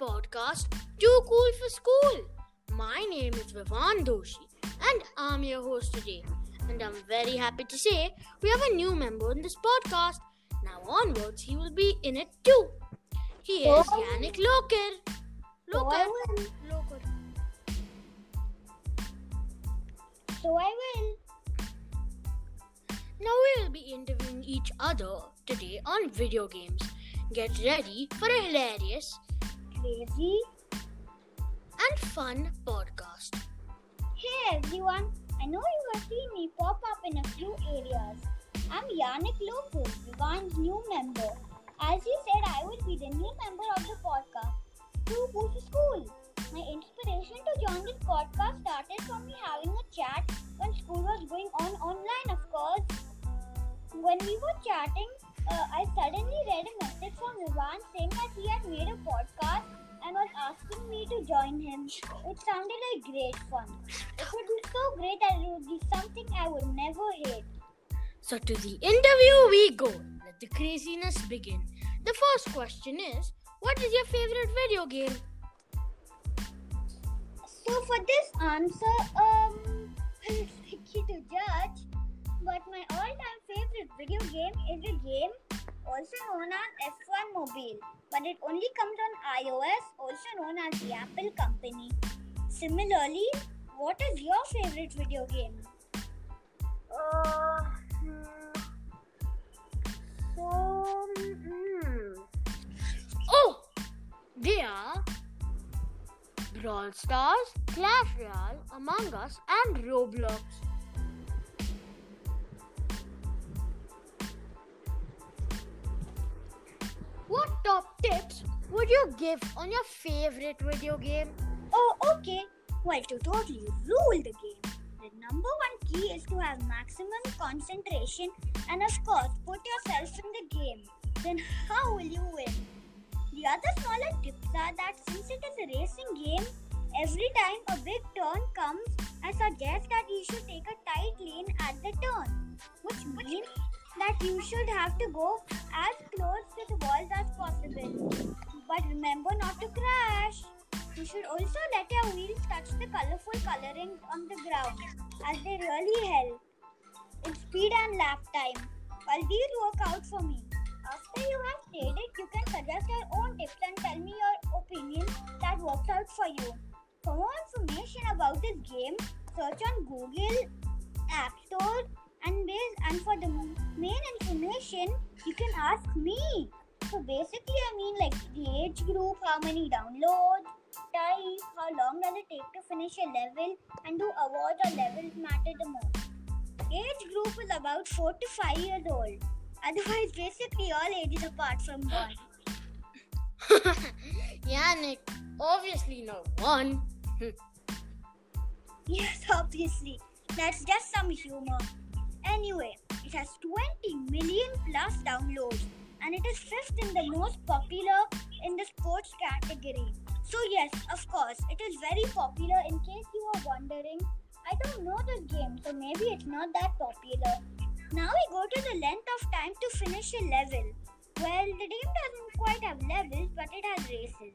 podcast Too Cool for School. My name is Vivan Doshi and I'm your host today. And I'm very happy to say we have a new member in this podcast. Now onwards, he will be in it too. He is Oh. Yannick Loker. So I Loker. will. Loker. So I will. Now we will be interviewing each other today on video games. Get ready for a hilarious Crazy. and fun podcast. Hey everyone. I know you have seen me pop up in a few areas. I'm Yannick Lopez, Vivan's new member. As you said, I will be the new member of the podcast. too cool for school. My inspiration to join this podcast started from me having a chat when school was going on online, of course. When we were chatting, uh, I suddenly read a message from Vivan saying that he had made a podcast asking me to join him. It sounded like great fun. It would be so great that it would be something I would never hate. So to the interview we go. Let the craziness begin. The first question is, what is your favorite video game? So for this answer, um, it's tricky to judge, but my all-time favorite video game is a game also known as F1 Mobile, but it only comes on iOS, also known as the Apple Company. Similarly, what is your favorite video game? Uh, hmm. so, hmm. Oh, they are Brawl Stars, Clash Royale, Among Us, and Roblox. Would you give on your favorite video game? Oh, okay. Well, to totally rule the game, the number one key is to have maximum concentration and, of course, put yourself in the game. Then, how will you win? The other smaller tips are that since it is a racing game, every time a big turn comes, I suggest that you should take a tight lane at the turn, which means that you should have to go as close to the walls as possible. But remember not to crash. You should also let your wheels touch the colorful coloring on the ground, as they really help in speed and lap time. Well, these work out for me. After you have played it, you can suggest your own tips and tell me your opinion that works out for you. For more information about this game, search on Google, App Store, and base. And for the main information, you can ask me. So basically, I mean like the age group, how many downloads, type, how long does it take to finish a level, and do awards or levels matter the most. Age group is about 4 to 5 years old. Otherwise, basically all ages apart from one. Yannick, obviously not one. Yes, obviously. That's just some humor. Anyway, it has 20 million plus downloads and it is fifth in the most popular in the sports category. So, yes, of course, it is very popular. In case you are wondering, I don't know the game, so maybe it's not that popular. Now we go to the length of time to finish a level. Well, the game doesn't quite have levels, but it has races.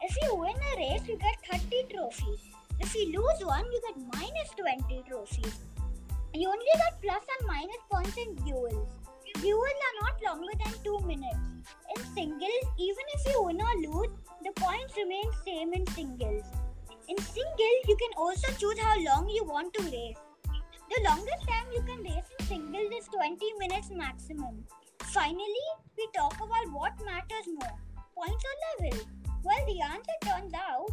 If you win a race, you get 30 trophies. If you lose one, you get minus 20 trophies. You only get plus and minus points in duels. Duels are not longer than 2 minutes. In singles, even if you win or lose, the points remain same in singles. In singles, you can also choose how long you want to race. The longest time you can race in singles is 20 minutes maximum. Finally, we talk about what matters more points or level. Well, the answer turns out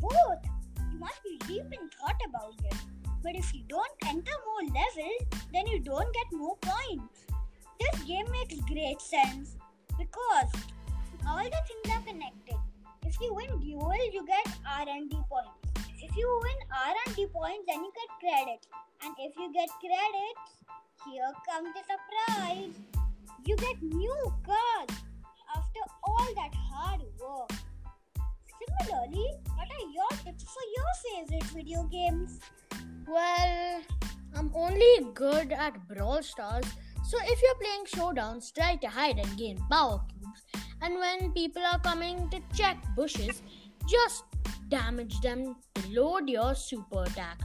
both. You must be deep in thought about it. But if you don't enter more levels, then you don't get more points. This game makes great sense because all the things are connected. If you win duel, you get R&D points. If you win R&D points, then you get credits. And if you get credits, here comes the surprise. You get new cards after all that hard work. Similarly, what are your tips for your favorite video games? Well, I'm only good at Brawl Stars, so if you're playing Showdowns, try to hide and gain power cubes And when people are coming to check bushes, just damage them to load your super attack.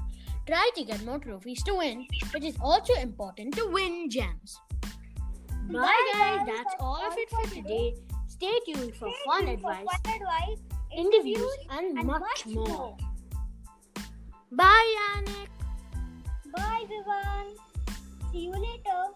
Try to get more trophies to win, but it's also important to win gems. Bye, Bye, guys. That's all of it for today. Stay tuned for fun advice, interviews, and, much, more. Bye, Yannick. Bye, Vivan. See you later.